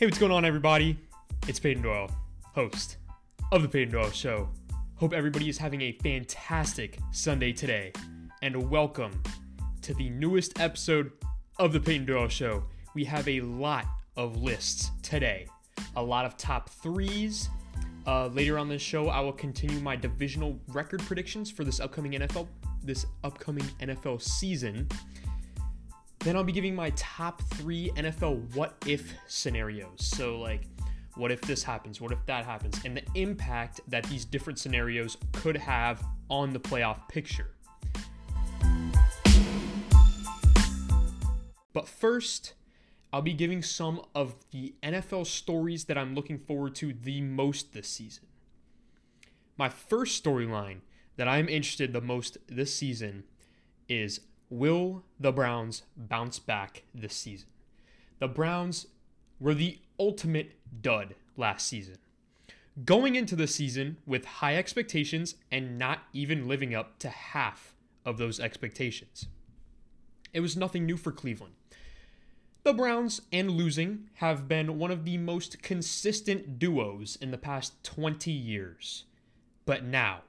Hey, what's going on, everybody? It's Peyton Doyle, host of The Peyton Doyle Show. Hope everybody is having a fantastic Sunday today, and welcome to the newest episode of The Peyton Doyle Show. We have a lot of lists today, a lot of top threes. Uh, later on this show, I will continue my divisional record predictions for this upcoming NFL this upcoming NFL season. Then I'll be giving my top three NFL what if scenarios. So, like, what if this happens? What if that happens? And the impact that these different scenarios could have on the playoff picture. But first, I'll be giving some of the NFL stories that I'm looking forward to the most this season. My first storyline that I'm interested the most this season is will the Browns bounce back this season? The Browns were the ultimate dud last season. Going into the season with high expectations and not even living up to half of those expectations. It was nothing new for Cleveland. The Browns and losing have been one of the most consistent duos in the past 20 years. But now,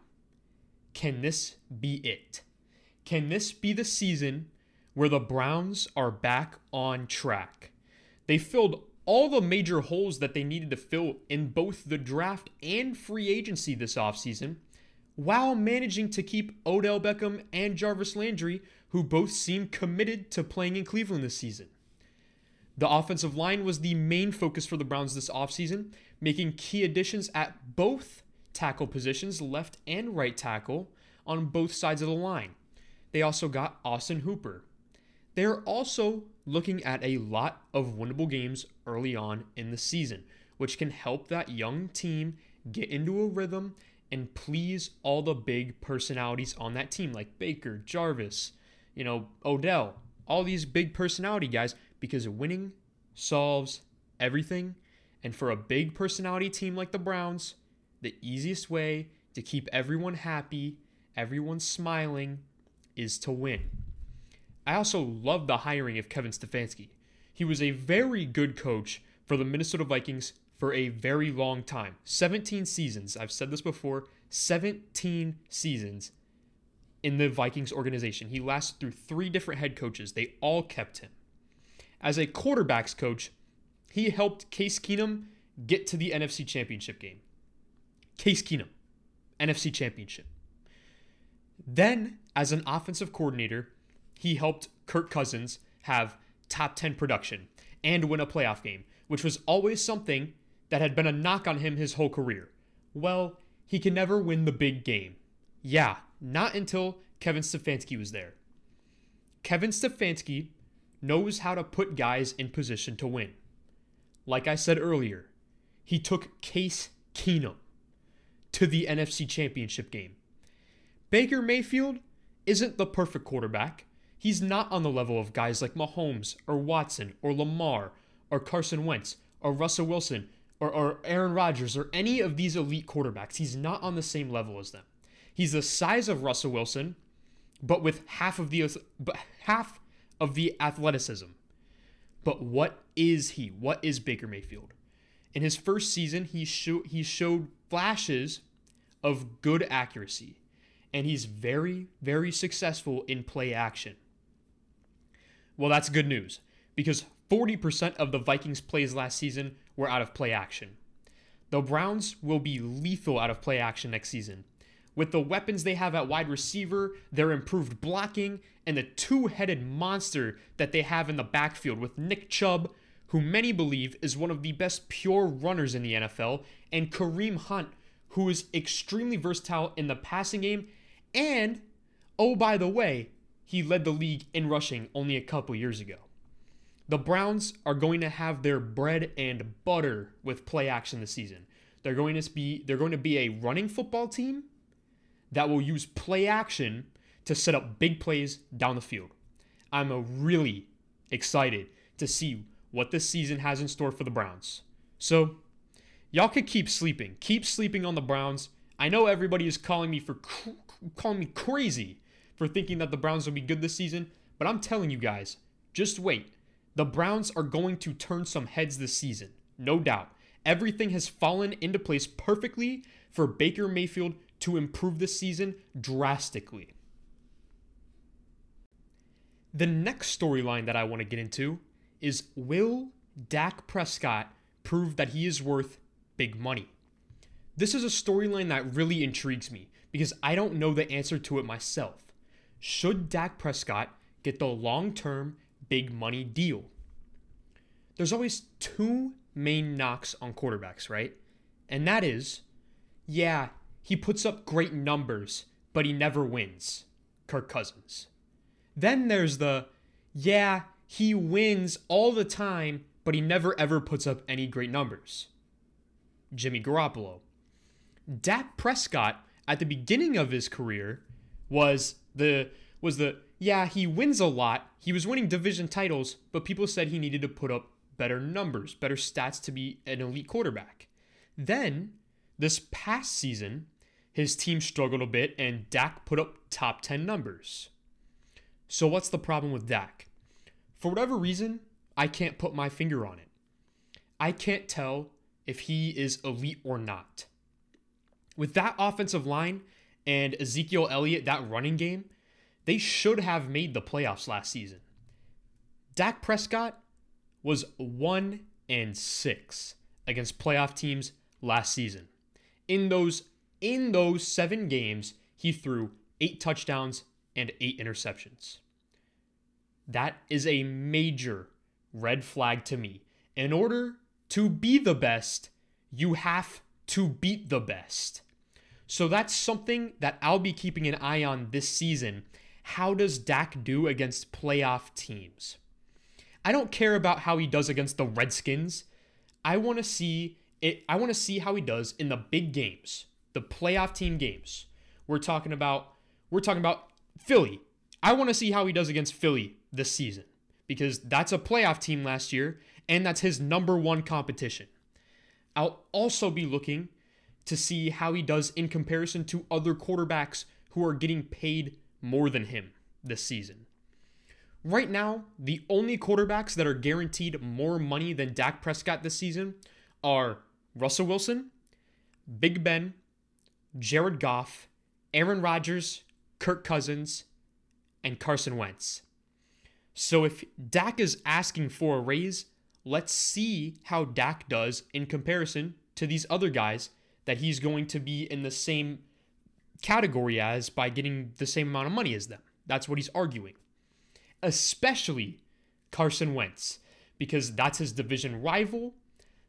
can this be it? Can this be the season where the Browns are back on track? They filled all the major holes that they needed to fill in both the draft and free agency this offseason while managing to keep Odell Beckham and Jarvis Landry, who both seem committed to playing in Cleveland this season. The offensive line was the main focus for the Browns this offseason, making key additions at both tackle positions, left and right tackle, on both sides of the line. They also got Austin Hooper. They're also looking at a lot of winnable games early on in the season, which can help that young team get into a rhythm and please all the big personalities on that team, like Baker, Jarvis, you know, Odell, all these big personality guys, because winning solves everything. And for a big personality team like the Browns, the easiest way to keep everyone happy, everyone smiling, is to win. I also love the hiring of Kevin Stefanski. He was a very good coach for the Minnesota Vikings for a very long time 17 seasons. I've said this before 17 seasons in the Vikings organization. He lasted through three different head coaches, they all kept him. As a quarterbacks coach, he helped Case Keenum get to the NFC Championship game. Case Keenum, NFC Championship. Then, as an offensive coordinator, he helped Kirk Cousins have top 10 production and win a playoff game, which was always something that had been a knock on him his whole career. Well, he can never win the big game. Yeah, not until Kevin Stefanski was there. Kevin Stefanski knows how to put guys in position to win. Like I said earlier, he took Case Keenum to the NFC Championship game. Baker Mayfield isn't the perfect quarterback. He's not on the level of guys like Mahomes or Watson or Lamar or Carson Wentz or Russell Wilson or, or Aaron Rodgers or any of these elite quarterbacks. He's not on the same level as them. He's the size of Russell Wilson, but with half of the but half of the athleticism. But what is he? What is Baker Mayfield? In his first season, he showed he showed flashes of good accuracy, and he's very very successful in play action. Well, that's good news because 40% of the Vikings plays last season were out of play action. The Browns will be lethal out of play action next season. With the weapons they have at wide receiver, their improved blocking, and the two headed monster that they have in the backfield with Nick Chubb, who many believe is one of the best pure runners in the NFL, and Kareem Hunt, who is extremely versatile in the passing game. And, oh, by the way, he led the league in rushing only a couple years ago. The Browns are going to have their bread and butter with play action this season. They're going to be they're going to be a running football team that will use play action to set up big plays down the field. I'm really excited to see what this season has in store for the Browns. So, y'all could keep sleeping. Keep sleeping on the Browns. I know everybody is calling me for calling me crazy for thinking that the Browns will be good this season, but I'm telling you guys, just wait. The Browns are going to turn some heads this season. No doubt. Everything has fallen into place perfectly for Baker Mayfield to improve this season drastically. The next storyline that I want to get into is will Dak Prescott prove that he is worth big money? This is a storyline that really intrigues me because I don't know the answer to it myself. Should Dak Prescott get the long term big money deal? There's always two main knocks on quarterbacks, right? And that is, yeah, he puts up great numbers, but he never wins. Kirk Cousins. Then there's the, yeah, he wins all the time, but he never ever puts up any great numbers. Jimmy Garoppolo. Dak Prescott at the beginning of his career was the was the yeah, he wins a lot. He was winning division titles, but people said he needed to put up better numbers, better stats to be an elite quarterback. Then, this past season, his team struggled a bit and Dak put up top 10 numbers. So, what's the problem with Dak? For whatever reason, I can't put my finger on it. I can't tell if he is elite or not. With that offensive line and Ezekiel Elliott, that running game, they should have made the playoffs last season. Dak Prescott was 1 and 6 against playoff teams last season. In those in those 7 games, he threw 8 touchdowns and 8 interceptions. That is a major red flag to me. In order to be the best, you have to beat the best. So that's something that I'll be keeping an eye on this season. How does Dak do against playoff teams? I don't care about how he does against the Redskins. I want to see it I want to see how he does in the big games, the playoff team games. We're talking about we're talking about Philly. I want to see how he does against Philly this season because that's a playoff team last year and that's his number 1 competition. I'll also be looking to see how he does in comparison to other quarterbacks who are getting paid more than him this season. Right now, the only quarterbacks that are guaranteed more money than Dak Prescott this season are Russell Wilson, Big Ben, Jared Goff, Aaron Rodgers, Kirk Cousins, and Carson Wentz. So if Dak is asking for a raise, let's see how Dak does in comparison to these other guys that he's going to be in the same category as by getting the same amount of money as them. That's what he's arguing. Especially Carson Wentz, because that's his division rival.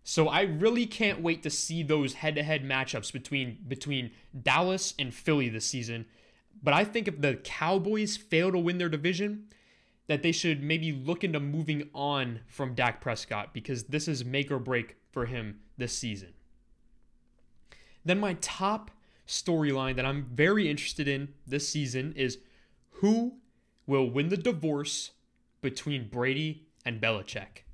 So I really can't wait to see those head-to-head matchups between between Dallas and Philly this season. But I think if the Cowboys fail to win their division, that they should maybe look into moving on from Dak Prescott because this is make or break for him this season. Then my top storyline that I'm very interested in this season is who will win the divorce between Brady and Belichick.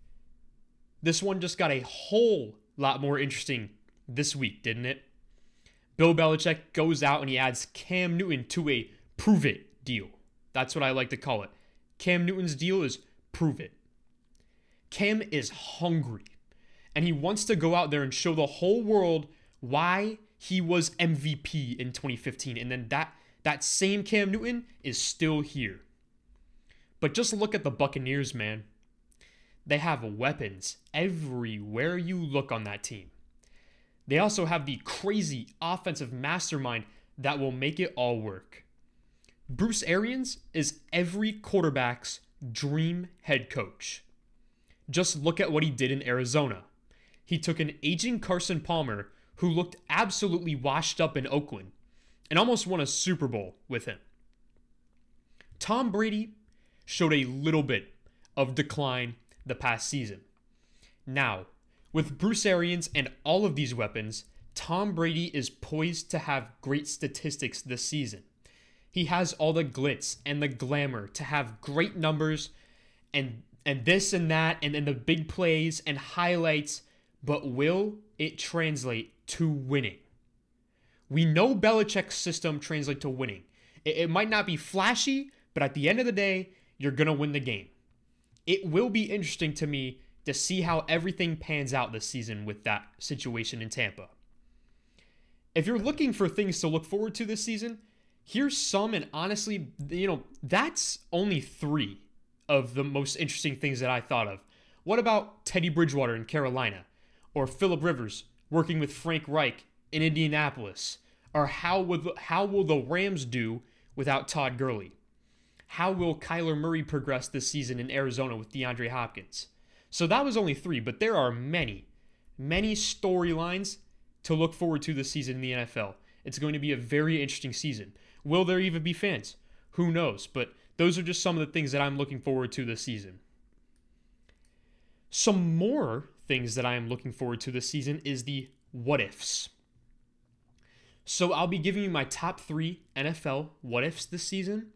This one just got a whole lot more interesting this week, didn't it? Bill Belichick goes out and he adds Cam Newton to a prove it deal. That's what I like to call it. Cam Newton's deal is prove it. Cam is hungry and he wants to go out there and show the whole world why he was MVP in 2015 and then that that same Cam Newton is still here. But just look at the Buccaneers, man. They have weapons everywhere you look on that team. They also have the crazy offensive mastermind that will make it all work. Bruce Arians is every quarterback's dream head coach. Just look at what he did in Arizona. He took an aging Carson Palmer who looked absolutely washed up in Oakland and almost won a Super Bowl with him. Tom Brady showed a little bit of decline the past season. Now, with Bruce Arians and all of these weapons, Tom Brady is poised to have great statistics this season. He has all the glitz and the glamour to have great numbers and and this and that and then the big plays and highlights, but will it translate to winning. We know Belichick's system translates to winning. It, it might not be flashy, but at the end of the day, you're going to win the game. It will be interesting to me to see how everything pans out this season with that situation in Tampa. If you're looking for things to look forward to this season, here's some, and honestly, you know, that's only three of the most interesting things that I thought of. What about Teddy Bridgewater in Carolina? Or Philip Rivers working with Frank Reich in Indianapolis? Or how will how will the Rams do without Todd Gurley? How will Kyler Murray progress this season in Arizona with DeAndre Hopkins? So that was only three, but there are many, many storylines to look forward to this season in the NFL. It's going to be a very interesting season. Will there even be fans? Who knows? But those are just some of the things that I'm looking forward to this season. Some more things that I am looking forward to this season is the what ifs. So I'll be giving you my top three NFL what ifs this season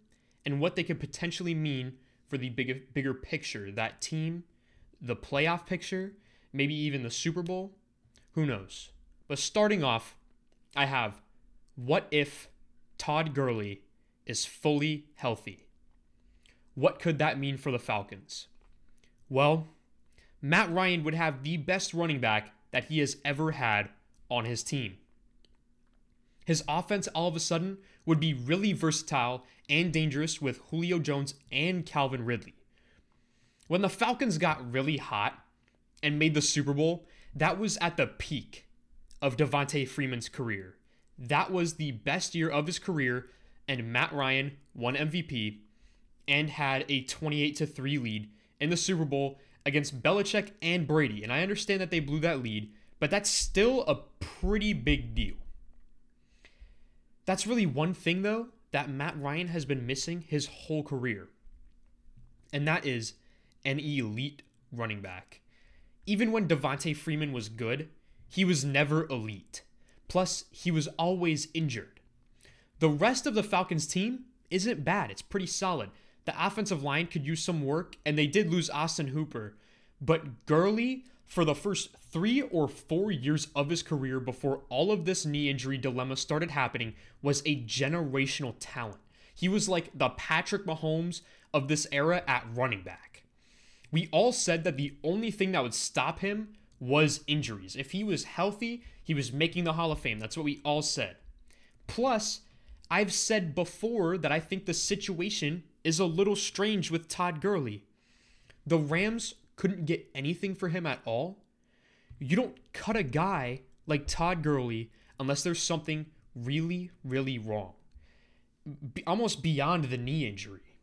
and what they could potentially mean for the bigger, bigger picture that team, the playoff picture, maybe even the Super Bowl. Who knows? But starting off, I have what if Todd Gurley is fully healthy? What could that mean for the Falcons? Well, Matt Ryan would have the best running back that he has ever had on his team. His offense all of a sudden would be really versatile and dangerous with Julio Jones and Calvin Ridley. When the Falcons got really hot and made the Super Bowl, that was at the peak of Devonta Freeman's career. That was the best year of his career, and Matt Ryan won MVP and had a 28 3 lead in the Super Bowl against Belichick and Brady. And I understand that they blew that lead, but that's still a pretty big deal. That's really one thing, though, that Matt Ryan has been missing his whole career, and that is an elite running back. Even when Devonta Freeman was good, he was never elite. Plus, he was always injured. The rest of the Falcons team isn't bad, it's pretty solid. The offensive line could use some work, and they did lose Austin Hooper. But Gurley, for the first three or four years of his career before all of this knee injury dilemma started happening, was a generational talent. He was like the Patrick Mahomes of this era at running back. We all said that the only thing that would stop him was injuries. If he was healthy, he was making the Hall of Fame. That's what we all said. Plus, I've said before that I think the situation is a little strange with Todd Gurley. The Rams couldn't get anything for him at all. You don't cut a guy like Todd Gurley unless there's something really, really wrong. Almost beyond the knee injury.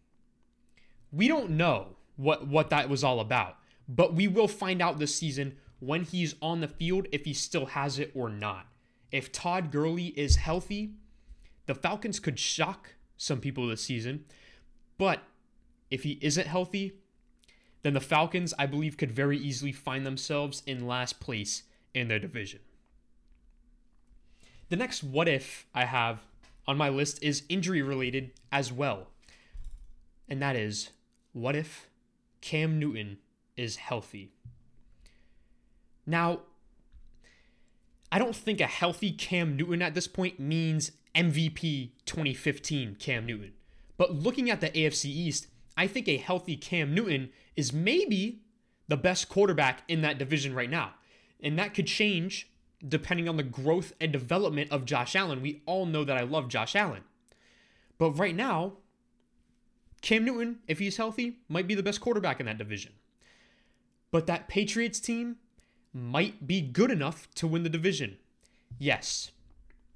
We don't know what, what that was all about, but we will find out this season when he's on the field if he still has it or not. If Todd Gurley is healthy, the Falcons could shock some people this season but if he isn't healthy, then the Falcons, I believe, could very easily find themselves in last place in their division. The next what if I have on my list is injury related as well. And that is what if Cam Newton is healthy? Now, I don't think a healthy Cam Newton at this point means MVP 2015 Cam Newton. But looking at the AFC East, I think a healthy Cam Newton is maybe the best quarterback in that division right now. And that could change depending on the growth and development of Josh Allen. We all know that I love Josh Allen. But right now, Cam Newton, if he's healthy, might be the best quarterback in that division. But that Patriots team might be good enough to win the division. Yes,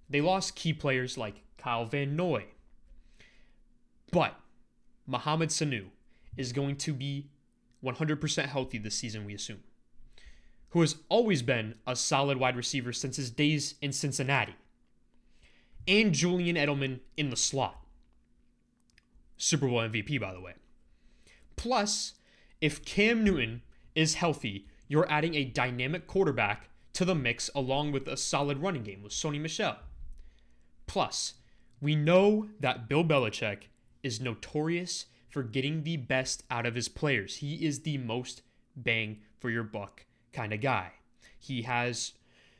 they lost key players like Kyle Van Noy, but Mohamed Sanu is going to be 100% healthy this season, we assume, who has always been a solid wide receiver since his days in Cincinnati. And Julian Edelman in the slot. Super Bowl MVP, by the way. Plus, if Cam Newton is healthy, you're adding a dynamic quarterback to the mix along with a solid running game with Sony Michel. Plus, we know that Bill Belichick is notorious for getting the best out of his players. He is the most bang for your buck kind of guy. He has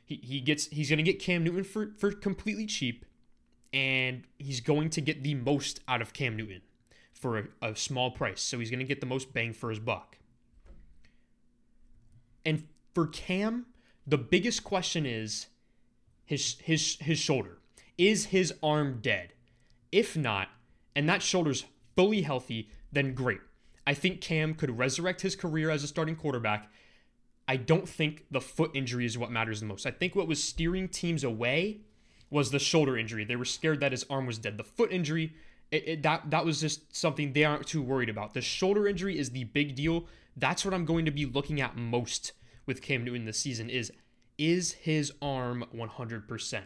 he, he gets he's going to get Cam Newton for for completely cheap and he's going to get the most out of Cam Newton for a, a small price. So he's going to get the most bang for his buck. And for Cam, the biggest question is his his his shoulder. Is his arm dead? If not, and that shoulder's fully healthy, then great. I think Cam could resurrect his career as a starting quarterback. I don't think the foot injury is what matters the most. I think what was steering teams away was the shoulder injury. They were scared that his arm was dead. The foot injury, it, it, that that was just something they aren't too worried about. The shoulder injury is the big deal. That's what I'm going to be looking at most with Cam Newton this season is is his arm 100%?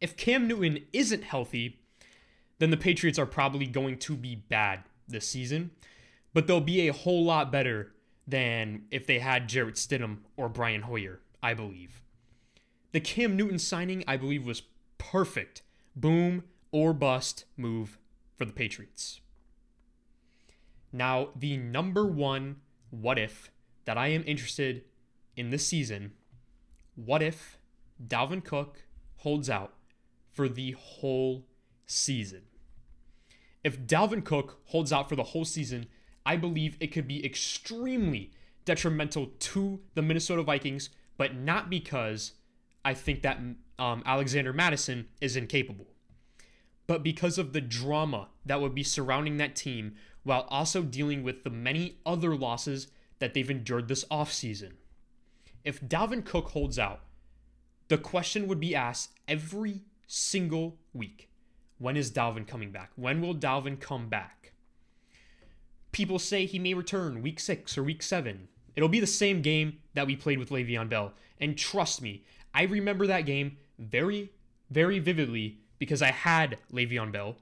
If Cam Newton isn't healthy, then the Patriots are probably going to be bad this season, but they'll be a whole lot better than if they had Jarrett Stidham or Brian Hoyer, I believe. The Cam Newton signing, I believe, was perfect. Boom or bust move for the Patriots. Now, the number one what if that I am interested in this season what if Dalvin Cook holds out for the whole season? If Dalvin Cook holds out for the whole season, I believe it could be extremely detrimental to the Minnesota Vikings, but not because I think that um, Alexander Mattison is incapable, but because of the drama that would be surrounding that team while also dealing with the many other losses that they've endured this offseason. If Dalvin Cook holds out, the question would be asked every single week when is Dalvin coming back? When will Dalvin come back? People say he may return week six or week seven. It'll be the same game that we played with Le'Veon Bell. And trust me, I remember that game very, very vividly because I had Le'Veon Bell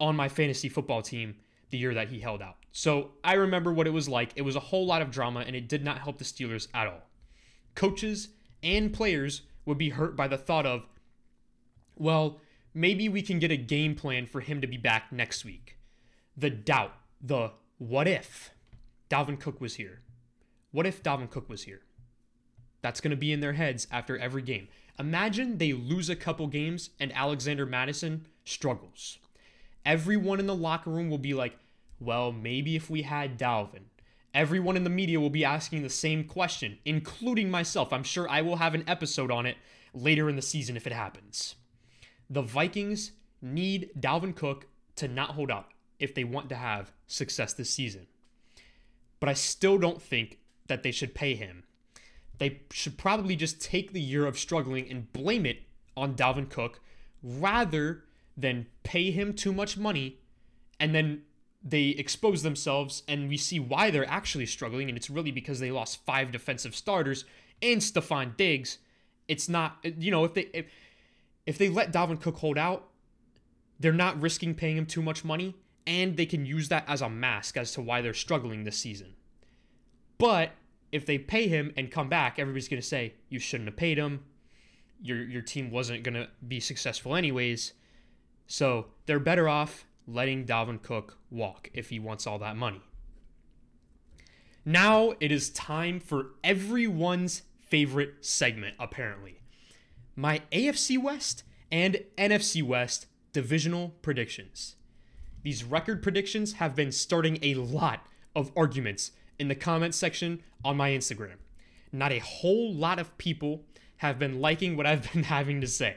on my fantasy football team the year that he held out. So I remember what it was like. It was a whole lot of drama, and it did not help the Steelers at all. Coaches and players would be hurt by the thought of, well, maybe we can get a game plan for him to be back next week. The doubt, the what if Dalvin Cook was here? What if Dalvin Cook was here? That's going to be in their heads after every game. Imagine they lose a couple games and Alexander Mattison struggles. Everyone in the locker room will be like, well, maybe if we had Dalvin. Everyone in the media will be asking the same question, including myself. I'm sure I will have an episode on it later in the season if it happens. The Vikings need Dalvin Cook to not hold out if they want to have success this season. But I still don't think that they should pay him. They should probably just take the year of struggling and blame it on Dalvin Cook rather than pay him too much money and then they expose themselves and we see why they're actually struggling and it's really because they lost five defensive starters and Stefon Diggs. It's not you know if they if, if they let Dalvin Cook hold out, they're not risking paying him too much money and they can use that as a mask as to why they're struggling this season. But if they pay him and come back, everybody's going to say you shouldn't have paid him. Your your team wasn't going to be successful anyways. So, they're better off letting Dalvin Cook walk if he wants all that money. Now it is time for everyone's favorite segment, apparently. My AFC West and NFC West divisional predictions. These record predictions have been starting a lot of arguments in the comment section on my Instagram. Not a whole lot of people have been liking what I've been having to say.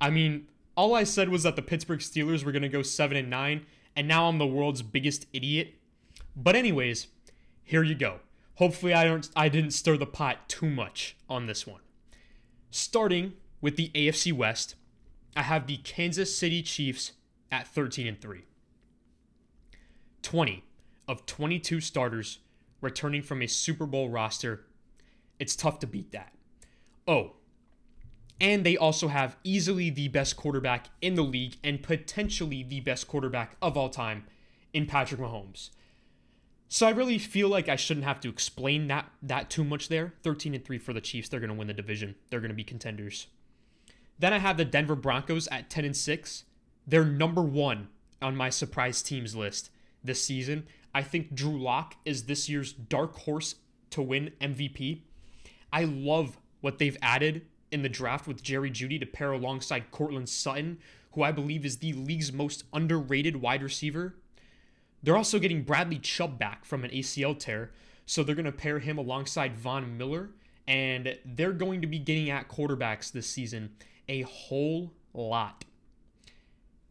I mean, all I said was that the Pittsburgh Steelers were going to go 7 and 9, and now I'm the world's biggest idiot. But anyways, here you go. Hopefully I don't I didn't stir the pot too much on this one. Starting with the AFC West, I have the Kansas City Chiefs at 13 and 3. 20 of 22 starters returning from a Super Bowl roster. It's tough to beat that. Oh, and they also have easily the best quarterback in the league and potentially the best quarterback of all time in Patrick Mahomes. So I really feel like I shouldn't have to explain that that too much there. 13 and 3 for the Chiefs. They're going to win the division. They're going to be contenders. Then I have the Denver Broncos at 10 and 6. They're number 1 on my surprise teams list this season. I think Drew Lock is this year's dark horse to win MVP. I love what they've added in the draft with Jerry Jeudy to pair alongside Courtland Sutton, who I believe is the league's most underrated wide receiver. They're also getting Bradley Chubb back from an ACL tear, So they're going to pair him alongside Von Miller, and they're going to be getting at quarterbacks this season a whole lot.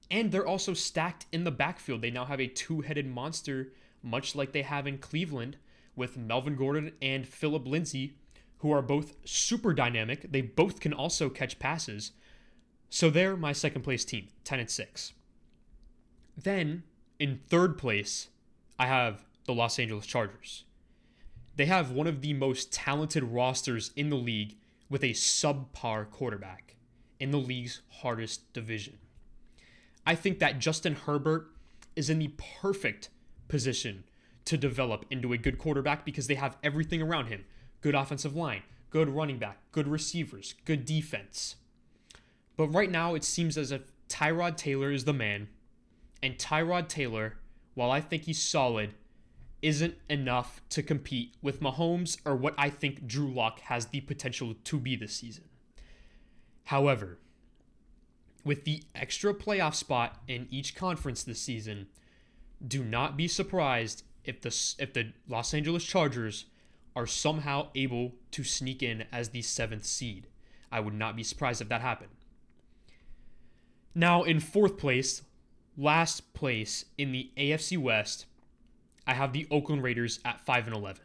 And they're also stacked in the backfield. They now have a two headed monster, much like they have in Cleveland, with Melvin Gordon and Phillip Lindsay, who are both super dynamic. They both can also catch passes. So they're my second place team, 10 and 6. Then in third place, I have the Los Angeles Chargers. They have one of the most talented rosters in the league with a subpar quarterback in the league's hardest division. I think that Justin Herbert is in the perfect position to develop into a good quarterback because they have everything around him good offensive line, good running back, good receivers, good defense. But right now, it seems as if Tyrod Taylor is the man, and Tyrod Taylor, while I think he's solid, isn't enough to compete with Mahomes or what I think Drew Lock has the potential to be this season. However, with the extra playoff spot in each conference this season, do not be surprised if the if the Los Angeles Chargers are somehow able to sneak in as the 7th seed. I would not be surprised if that happened. Now, in fourth place, last place in the AFC West, I have the Oakland Raiders at 5 and 11.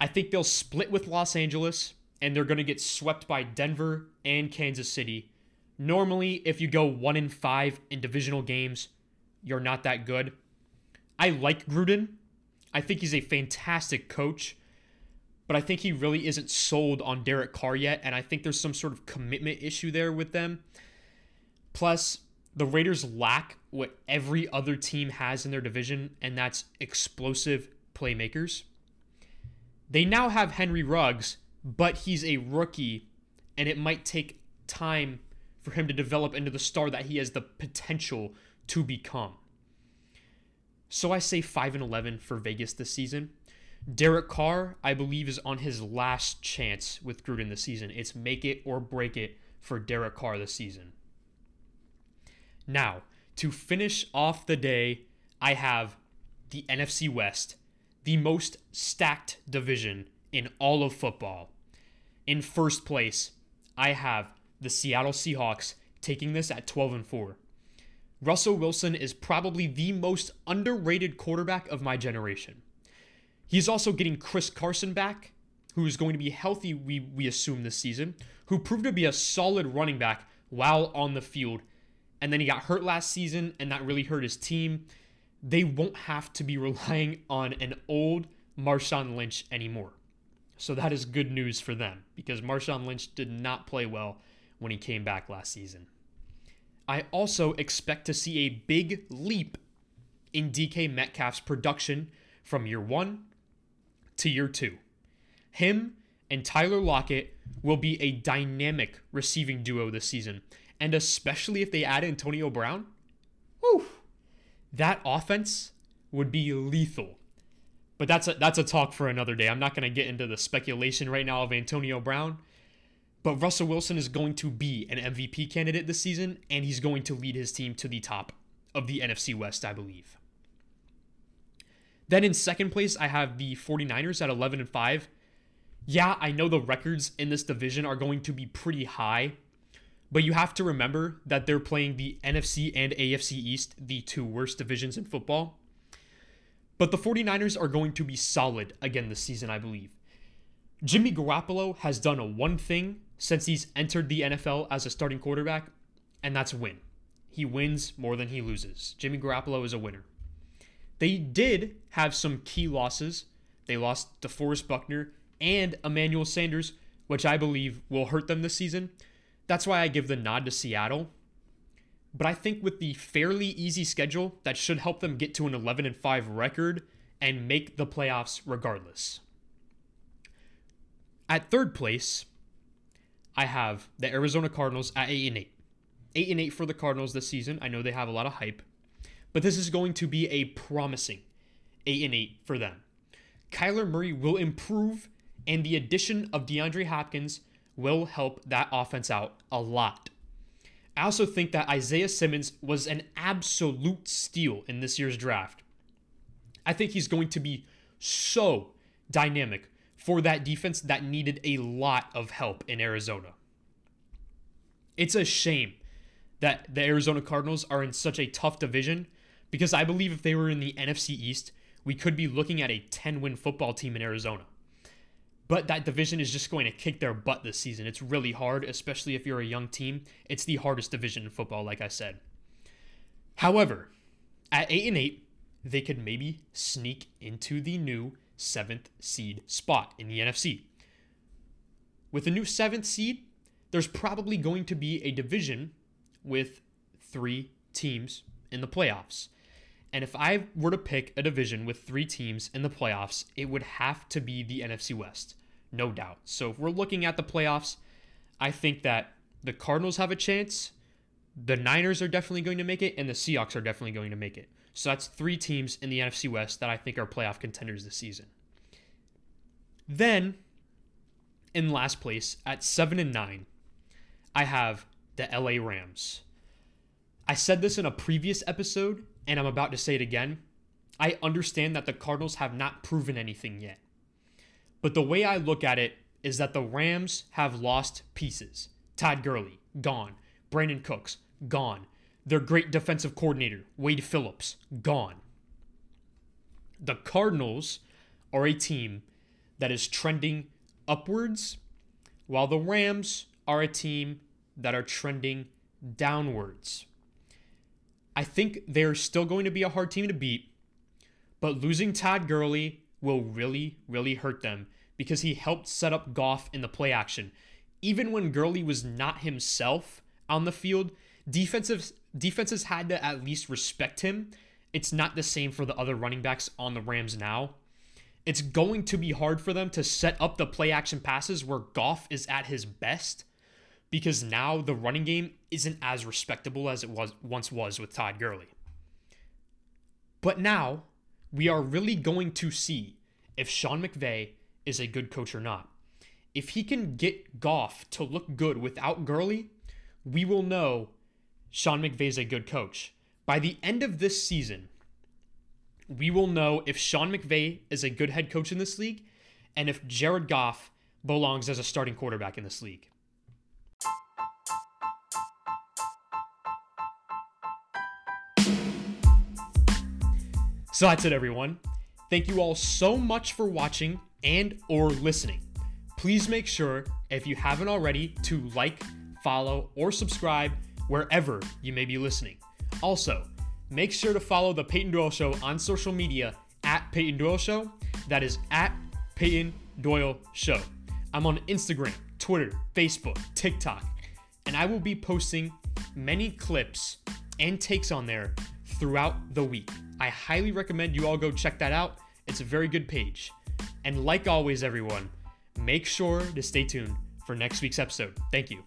I think they'll split with Los Angeles and they're going to get swept by Denver and Kansas City. Normally, if you go 1 in 5 in divisional games, you're not that good. I like Gruden. I think he's a fantastic coach, but I think he really isn't sold on Derek Carr yet and I think there's some sort of commitment issue there with them. Plus, the Raiders lack what every other team has in their division, and that's explosive playmakers. They now have Henry Ruggs, but he's a rookie, and it might take time for him to develop into the star that he has the potential to become. So I say 5 and 11 for Vegas this season. Derek Carr, I believe, is on his last chance with Gruden this season. It's make it or break it for Derek Carr this season. Now, to finish off the day, I have the NFC West, the most stacked division in all of football. In first place, I have the Seattle Seahawks taking this at 12 and 4. Russell Wilson is probably the most underrated quarterback of my generation. He's also getting Chris Carson back, who is going to be healthy, we, we assume, this season, who proved to be a solid running back while on the field and then he got hurt last season, and that really hurt his team. They won't have to be relying on an old Marshawn Lynch anymore. So that is good news for them because Marshawn Lynch did not play well when he came back last season. I also expect to see a big leap in DK Metcalf's production from year one to year two. Him and Tyler Lockett will be a dynamic receiving duo this season, and especially if they add Antonio Brown, whew, that offense would be lethal. But that's a that's a talk for another day. I'm not going to get into the speculation right now of Antonio Brown. But Russell Wilson is going to be an MVP candidate this season, and he's going to lead his team to the top of the NFC West, I believe. Then in second place, I have the 49ers at 11 and 5. Yeah, I know the records in this division are going to be pretty high, but you have to remember that they're playing the NFC and AFC East, the two worst divisions in football. But the 49ers are going to be solid again this season, I believe. Jimmy Garoppolo has done a one thing since he's entered the NFL as a starting quarterback, and that's win. He wins more than he loses. Jimmy Garoppolo is a winner. They did have some key losses. They lost DeForest Buckner and Emmanuel Sanders, which I believe will hurt them this season. That's why I give the nod to Seattle. But I think with the fairly easy schedule, that should help them get to an 11 and 5 record and make the playoffs regardless. At third place, I have the Arizona Cardinals at 8 and 8. 8 and 8 for the Cardinals this season. I know they have a lot of hype, but this is going to be a promising 8 and 8 for them. Kyler Murray will improve, and the addition of DeAndre Hopkins will help that offense out a lot. I also think that Isaiah Simmons was an absolute steal in this year's draft. I think he's going to be so dynamic for that defense that needed a lot of help in Arizona. It's a shame that the Arizona Cardinals are in such a tough division because I believe if they were in the NFC East, we could be looking at a 10 win football team in Arizona. But that division is just going to kick their butt this season. It's really hard, especially if you're a young team. It's the hardest division in football, like I said. However, at 8 and 8, they could maybe sneak into the new seventh seed spot in the NFC. With the new seventh seed, there's probably going to be a division with three teams in the playoffs. And if I were to pick a division with three teams in the playoffs, it would have to be the NFC West, no doubt. So if we're looking at the playoffs, I think that the Cardinals have a chance, the Niners are definitely going to make it, and the Seahawks are definitely going to make it. So that's three teams in the NFC West that I think are playoff contenders this season. Then, in last place at seven and nine, I have the LA Rams. I said this in a previous episode, and I'm about to say it again. I understand that the Cardinals have not proven anything yet. But the way I look at it is that the Rams have lost pieces. Todd Gurley, gone. Brandin Cooks, gone. Their great defensive coordinator, Wade Phillips, gone. The Cardinals are a team that is trending upwards, while the Rams are a team that are trending downwards. I think they're still going to be a hard team to beat, but losing Todd Gurley will really, really hurt them because he helped set up Goff in the play action. Even when Gurley was not himself on the field, defensive defenses had to at least respect him. It's not the same for the other running backs on the Rams now. It's going to be hard for them to set up the play action passes where Goff is at his best because now the running game isn't as respectable as it was once was with Todd Gurley. But now we are really going to see if Sean McVay is a good coach or not. If he can get Goff to look good without Gurley, we will know Sean McVay is a good coach. By the end of this season, we will know if Sean McVay is a good head coach in this league and if Jared Goff belongs as a starting quarterback in this league. So that's it, everyone. Thank you all so much for watching and or listening. Please make sure, if you haven't already, to like, follow, or subscribe wherever you may be listening. Also, make sure to follow the Peyton Doyle Show on social media at Peyton Doyle Show. That is at Peyton Doyle Show. I'm on Instagram, Twitter, Facebook, TikTok, and I will be posting many clips and takes on there throughout the week. I highly recommend you all go check that out. It's a very good page. And like always, everyone, make sure to stay tuned for next week's episode. Thank you.